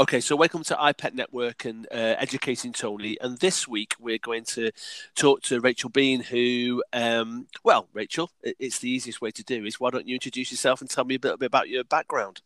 Okay, so welcome to iPet Network and uh, Educating Tony. And this week we're going to talk to Rachel Bean, who, um, well, Rachel, it's the easiest way to do is why don't you introduce yourself and tell me a little bit about your background?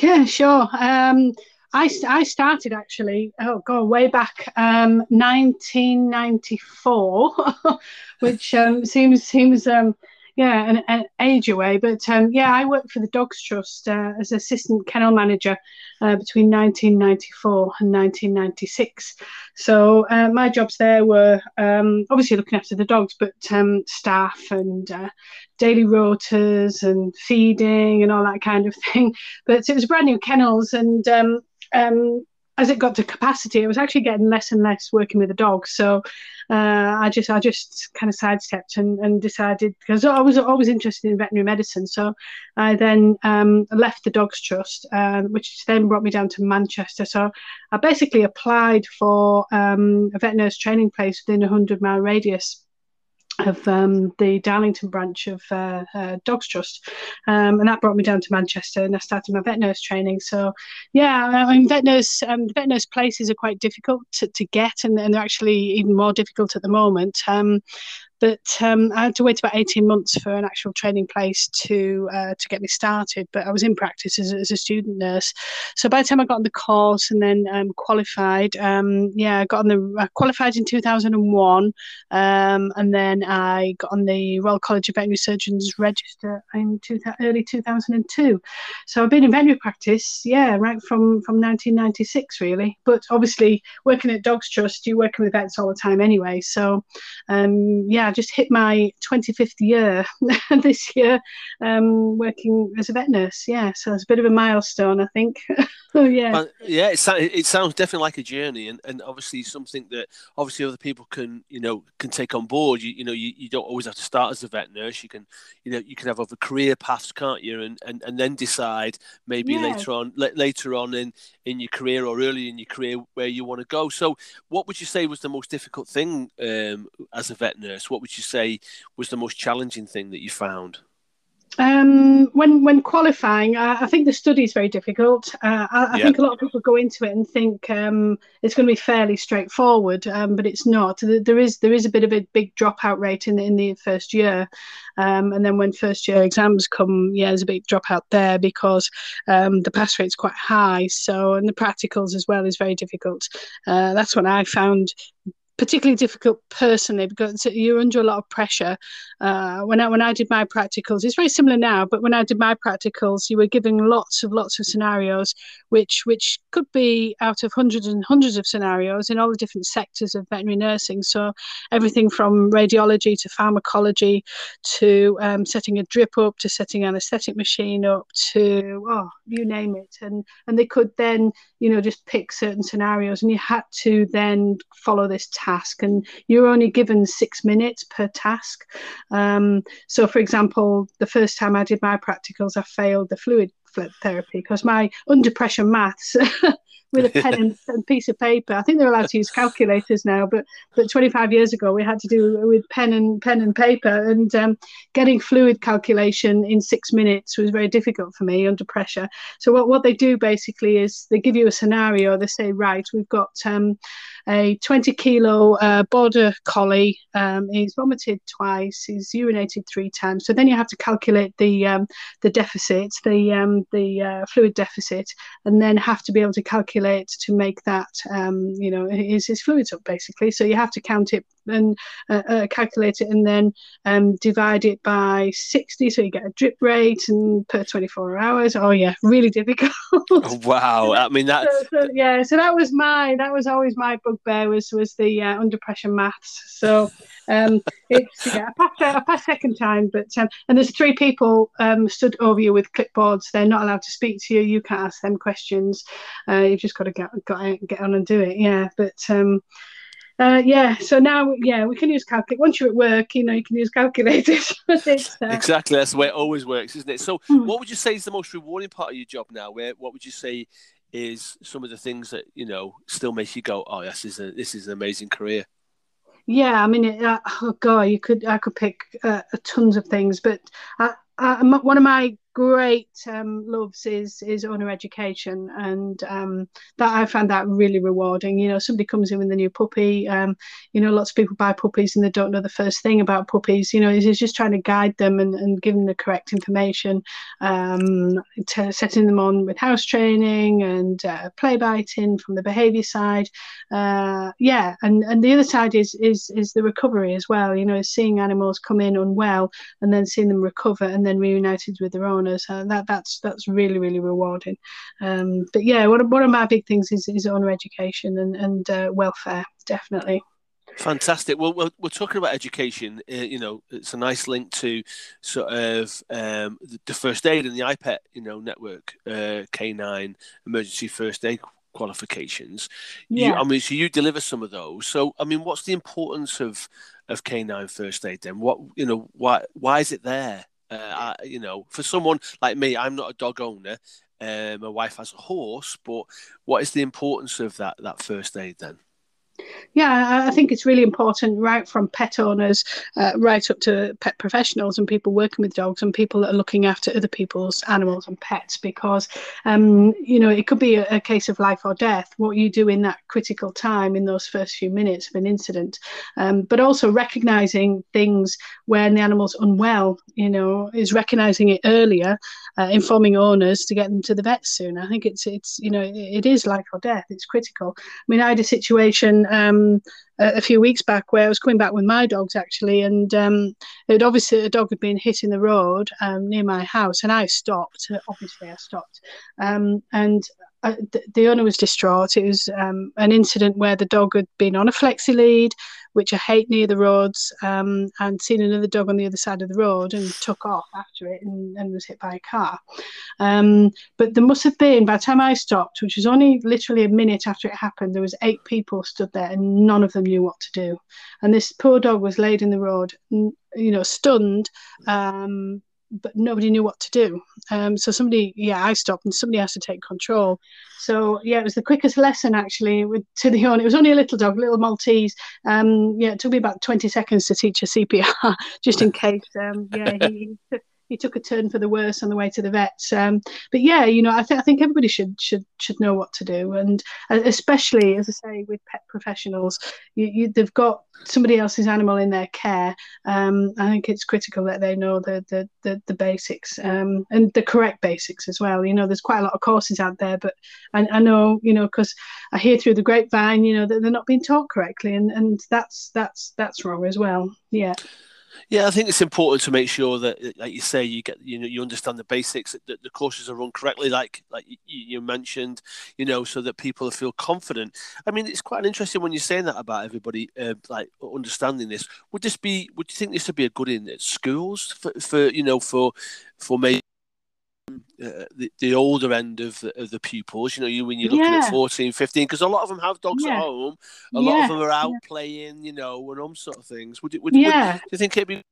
Yeah, sure. Um, I, I started actually, oh god, way back um, 1994, which um, seems seems um, yeah, an, an age away. But um, yeah, I worked for the Dogs Trust uh, as assistant kennel manager uh, between 1994 and 1996. So uh, my jobs there were um, obviously looking after the dogs, but um, staff and uh, daily rotas and feeding and all that kind of thing. But it was brand new kennels and um, um, as it got to capacity, I was actually getting less and less working with the dogs. So uh, I just I just kind of sidestepped and, and decided because I was always interested in veterinary medicine. So I then um, left the Dogs Trust, um, which then brought me down to Manchester. So I basically applied for um, a vet nurse training place within a hundred mile radius of um, the Darlington branch of uh, uh, Dogs Trust, um, and that brought me down to Manchester, and I started my vet nurse training. So, yeah, I mean, vet nurse um, vet nurse places are quite difficult to, to get, and, and, they're actually even more difficult at the moment. But um, I had to wait about 18 months for an actual training place to uh, to get me started. But I was in practice as, as, a student nurse. So by the time I got on the course and then um, qualified, um, yeah, I got on the I qualified in 2001, um, and then I got on the Royal College of Veterinary Surgeons register in two, early 2002. So I've been in veterinary practice, yeah, right from from 1996 really. But obviously working at Dogs Trust, you're working with vets all the time anyway. So um, yeah just hit my 25th year this year um, working as a vet nurse. Yeah, so it's a bit of a milestone, I think. oh, yeah. Well, yeah, it, it sounds definitely like a journey and, and obviously something that obviously other people can, you know, can take on board. You, you know, you, you don't always have to start as a vet nurse. You can, you know, you can have other career paths, can't you? And, and, and then decide maybe yeah. later on, later on in, in your career or early in your career where you want to go. So what would you say was the most difficult thing um, as a vet nurse? What would you say was the most challenging thing that you found? Um, when when qualifying, I, I, think the study is very difficult. Uh, I, I yeah. think a lot of people go into it and think um, it's going to be fairly straightforward, um, but it's not. There is there is a bit of a big dropout rate in the, in the first year, um, and then when first year exams come, yeah, there's a big dropout there because um, the pass rate is quite high. So and the practicals as well is very difficult. Uh, that's what I found particularly difficult personally because you're under a lot of pressure. Uh, when I when I did my practicals, it's very similar now, but when I did my practicals, you were given lots of lots of scenarios, which which could be out of hundreds and hundreds of scenarios in all the different sectors of veterinary nursing. So everything from radiology to pharmacology to um, setting a drip up to setting an anaesthetic machine up to oh you name it, and and they could then you know just pick certain scenarios, and you had to then follow this task and you're only given six minutes per task um, so for example the first time i did my practicals i failed the fluid therapy because my under pressure maths with a pen and, and, piece of paper. I think they're allowed to use calculators now, but but 25 years ago we had to do with pen and pen and paper. And um, getting fluid calculation in six minutes was very difficult for me under pressure. So what what they do basically is they give you a scenario. They say, right, we've got um, a 20 kilo uh, border collie. Um, he's vomited twice. He's urinated three times. So then you have to calculate the um, the deficit, the um, the uh, fluid deficit, and then have to be able to calculate to make that, um, you know, his, his fluids up basically. So you have to count it and uh, uh, calculate it and then um, divide it by 60 so you get a drip rate and per 24 hours. Oh, yeah, really difficult. oh, wow. I mean, that. So, so, yeah, so that was my, that was always my bugbear was, was the uh, under pressure maths. So um, it's, yeah, I passed, I passed second time, but, um, and there's three people um, stood over you with clipboards. They're not allowed to speak to you. You can't ask them questions. Uh, you've just got to get, got, get on and do it. Yeah. But, um, uh, yeah, so now, yeah, we can use calculator. Once you're at work, you know, you can use calculators. uh... Exactly, that's the way it always works, isn't it? So, mm. what would you say is the most rewarding part of your job now? Where what would you say is some of the things that you know still makes you go, "Oh, this is a this is an amazing career." Yeah, I mean, it, uh, oh god, you could I could pick uh, tons of things, but I, I, one of my great um, loves is is owner education, and um, that I found that really rewarding. You know, somebody comes in with a new puppy. Um, you know, lots of people buy puppies and they don't know the first thing about puppies. You know, he's just trying to guide them and, and give them the correct information, um, setting them on with house training and uh, play biting from the behaviour side. Uh, yeah, and and the other side is is is the recovery as well. You know, seeing animals come in unwell and then seeing them recover and then reunited with their owners. Uh, that that's that's really really rewarding. Um, but yeah, one of, one of my big things is is owner education and and uh, welfare definitely. Fantastic. Well, we're, we're talking about education. Uh, you know, it's a nice link to sort of um, the first aid and the IPET, you know, network, uh, K9 emergency first aid qualifications. Yeah. You, I mean, so you deliver some of those. So, I mean, what's the importance of of K9 first aid then? What you know, why why is it there? Uh, I, you know, for someone like me, I'm not a dog owner. Uh, my wife has a horse, but what is the importance of that that first aid then? Yeah, I think it's really important, right from pet owners uh, right up to pet professionals and people working with dogs and people that are looking after other people's animals and pets, because um, you know it could be a, a, case of life or death. What you do in that critical time in those first few minutes of an incident, um, but also recognizing things when the animal's unwell. You know, is recognizing it earlier, uh, informing owners to get them to the vet soon. I think it's it's you know it, is life or death. It's critical. I mean, I had a situation um, a, a, few weeks back where I was coming back with my dogs actually, and um, it obviously a dog had been hit in the road um, near my house, and I stopped. Obviously, I stopped, um, and uh, the, the, owner was distraught. It was um, an incident where the dog had been on a flexi lead, which I hate near the roads, um, and seen another dog on the other side of the road and took off after it and, and was hit by a car. Um, but there must have been, by the time I stopped, which was only literally a minute after it happened, there was eight people stood there and none of them knew what to do. And this poor dog was laid in the road, you know, stunned. Um, but nobody knew what to do. Um, so somebody, yeah, I stopped and somebody has to take control. So yeah, it was the quickest lesson actually with to the owner. It was only a little dog, a little Maltese. Um, yeah, it took me about 20 seconds to teach a CPR just in case. Um, yeah, he, he, took a turn for the worse on the way to the vets. Um, but yeah, you know, I think I think everybody should should should know what to do, and uh, especially as I say with pet professionals, you, you, they've got somebody else's animal in their care. Um, I think it's critical that they know the the the, the basics um, and the correct basics as well. You know, there's quite a lot of courses out there, but I, I know you know because I hear through the grapevine, you know, that they're not being taught correctly, and and that's that's that's wrong as well. Yeah. Yeah, I think it's important to make sure that, like you say, you get you know you understand the basics that the courses are run correctly, like like you mentioned, you know, so that people feel confident. I mean, it's quite interesting when you're saying that about everybody, uh, like understanding this. Would this be? Would you think this would be a good in schools for, for you know for for maybe uh, the, the older end of the, of the pupils you know you when you're looking yeah. at 14 15 because a lot of them have dogs yeah. at home a yeah. lot of them are out playing you know and all sort of things would it would, yeah. Would, do you think it'd be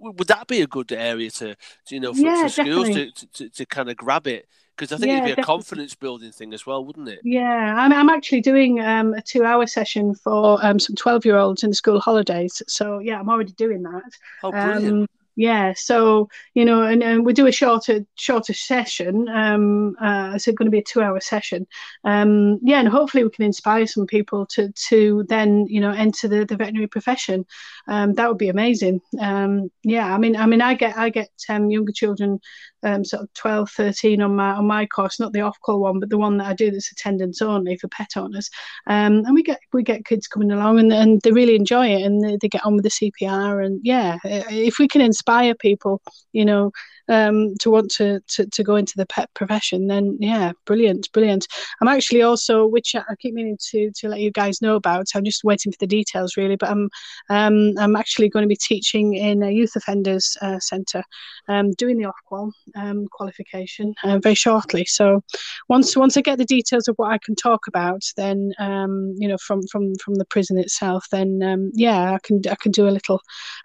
would that be a good area to, to you know for, for schools to, to, to, kind of grab it because I think it'd be a definitely. confidence building thing as well, wouldn't it? Yeah, I'm, I'm actually doing um, a two hour session for um, some 12 year olds in the school holidays. So, yeah, I'm already doing that. Oh, brilliant. Um, yeah so you know and, and we do a shorter shorter session um uh it's going to be a two hour session? Um yeah and hopefully we can inspire some people to to then you know enter the, the veterinary profession. Um that would be amazing. Um yeah i mean i mean i get i get um younger children um, sort of 12, 13 on my on my course, not the Ofqual one, but the one that I do that's attendance only for pet owners. Um, and we get we get kids coming along and, and they really enjoy it and they, they get on with the CPR and yeah, if we can inspire people, you know, um, to want to, to to go into the pet profession, then yeah, brilliant, brilliant. I'm actually also, which I keep meaning to to let you guys know about. I'm just waiting for the details really, but I'm um, I'm actually going to be teaching in a youth offenders uh, centre, um, doing the Ofqual um, qualification uh, very shortly. So once once I get the details of what I can talk about, then um, you know from from from the prison itself, then um, yeah, I can I can do a little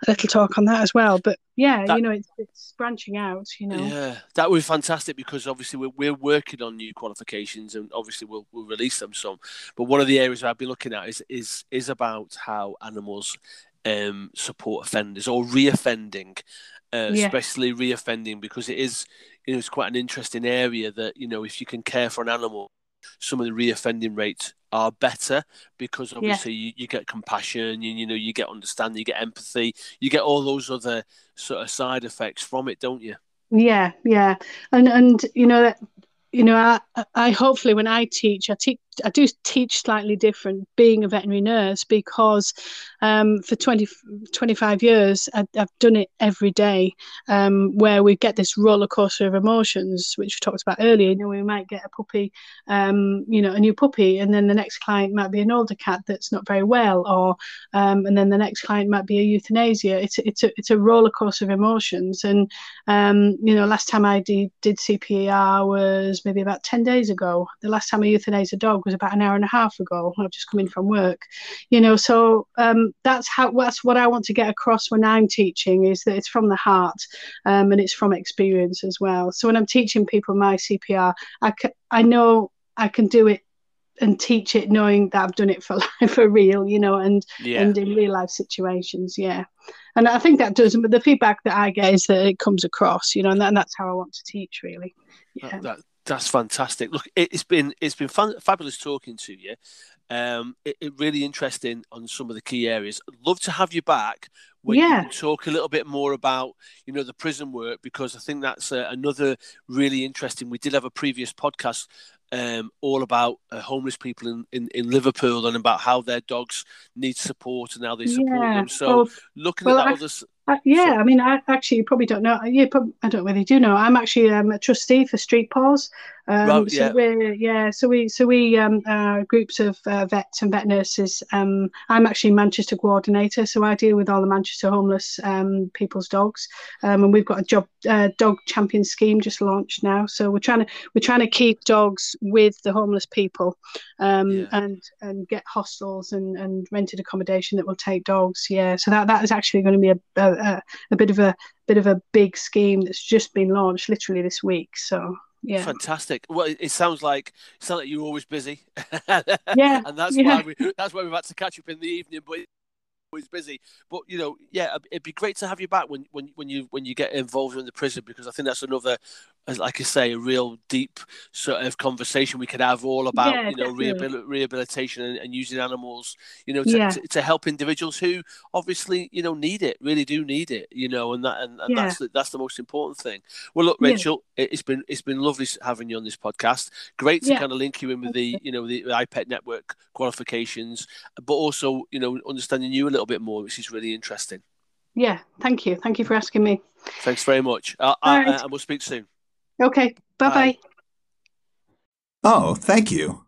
a little talk on that as well. But yeah, that, you know, it's, it's branching out. You know, yeah, that would be fantastic because obviously we're, we're working on new qualifications and obviously we'll we'll release them some. But one of the areas I've been looking at is is is about how animals um, support offenders or reoffending, uh, yeah. especially reoffending because it is you know it's quite an interesting area that you know if you can care for an animal, some of the reoffending rates are better because obviously yeah. you, you, get compassion, you, you know you get understanding, you get empathy, you get all those other sort of side effects from it, don't you? Yeah, yeah, and and you know that you know, I, I hopefully when I teach, I teach, I do teach slightly different being a veterinary nurse because um, for 20, 25 years I, have done it every day um, where we get this roller coaster of emotions, which we talked about earlier. You know, we might get a puppy, um, you know, a new puppy, and then the next client might be an older cat that's not very well, or um, and then the next client might be a euthanasia. It's it's a it's a roller coaster of emotions, and um, you know, last time I did did CPR was was maybe about 10 days ago. The last time I euthanized a dog was about an hour and a half ago. I've just come in from work. You know, so um, that's how that's what I want to get across when I'm teaching is that it's from the heart um, and it's from experience as well. So when I'm teaching people my CPR, I, c- I know I can do it and teach it knowing that I've done it for life for real, you know, and yeah. and in real life situations, yeah. And I think that does. But the feedback that I get is that it comes across, you know, and, that, and that's how I want to teach, really. Yeah. That, that, that's fantastic. Look, it's been it's been fun, fabulous talking to you. Um, it, it, really interesting on some of the key areas. I'd love to have you back when yeah. you talk a little bit more about you know the prison work because I think that's uh, another really interesting. We did have a previous podcast um, all about uh, homeless people in, in, in, Liverpool and about how their dogs need support and how they support yeah. them. So well, looking well, at that I, other uh, yeah, I mean, I actually you probably don't know. You probably, I don't know whether you do know. I'm actually um, a trustee for Street Paws. Um, right, so yeah. we're yeah, so we so we um, uh, groups of uh, vets and vet nurses. Um, I'm actually Manchester coordinator, so I deal with all the Manchester homeless um, people's dogs, um, and we've got a job uh, dog champion scheme just launched now. So we're trying to we're trying to keep dogs with the homeless people, um, yeah. and and get hostels and, and rented accommodation that will take dogs. Yeah, so that that is actually going to be a, a, a bit of a bit of a big scheme that's just been launched literally this week. So yeah fantastic well it sounds like it sounds like you're always busy yeah and that's yeah. why we that's why we've had to catch up in the evening but always busy. But you know, yeah, it'd be great to have you back when when when you when you get involved in the prison because I think that's another, like I say, a real deep sort of conversation we could have all about yeah, you know rehabil- rehabilitation and, and, using animals, you know, to, yeah. to, to, help individuals who obviously you know need it, really do need it, you know, and that and, and yeah. that's the, that's the most important thing. Well, look, Rachel, it's been it's been lovely having you on this podcast. Great to kind of link you in with the you know the, IPET network qualifications, but also you know understanding you a little bit more, which is really interesting. Yeah, thank you. Thank you for asking me. Thanks very much. Uh, right. uh, and we'll speak soon. Okay. Bye-bye. Bye. Oh, thank you.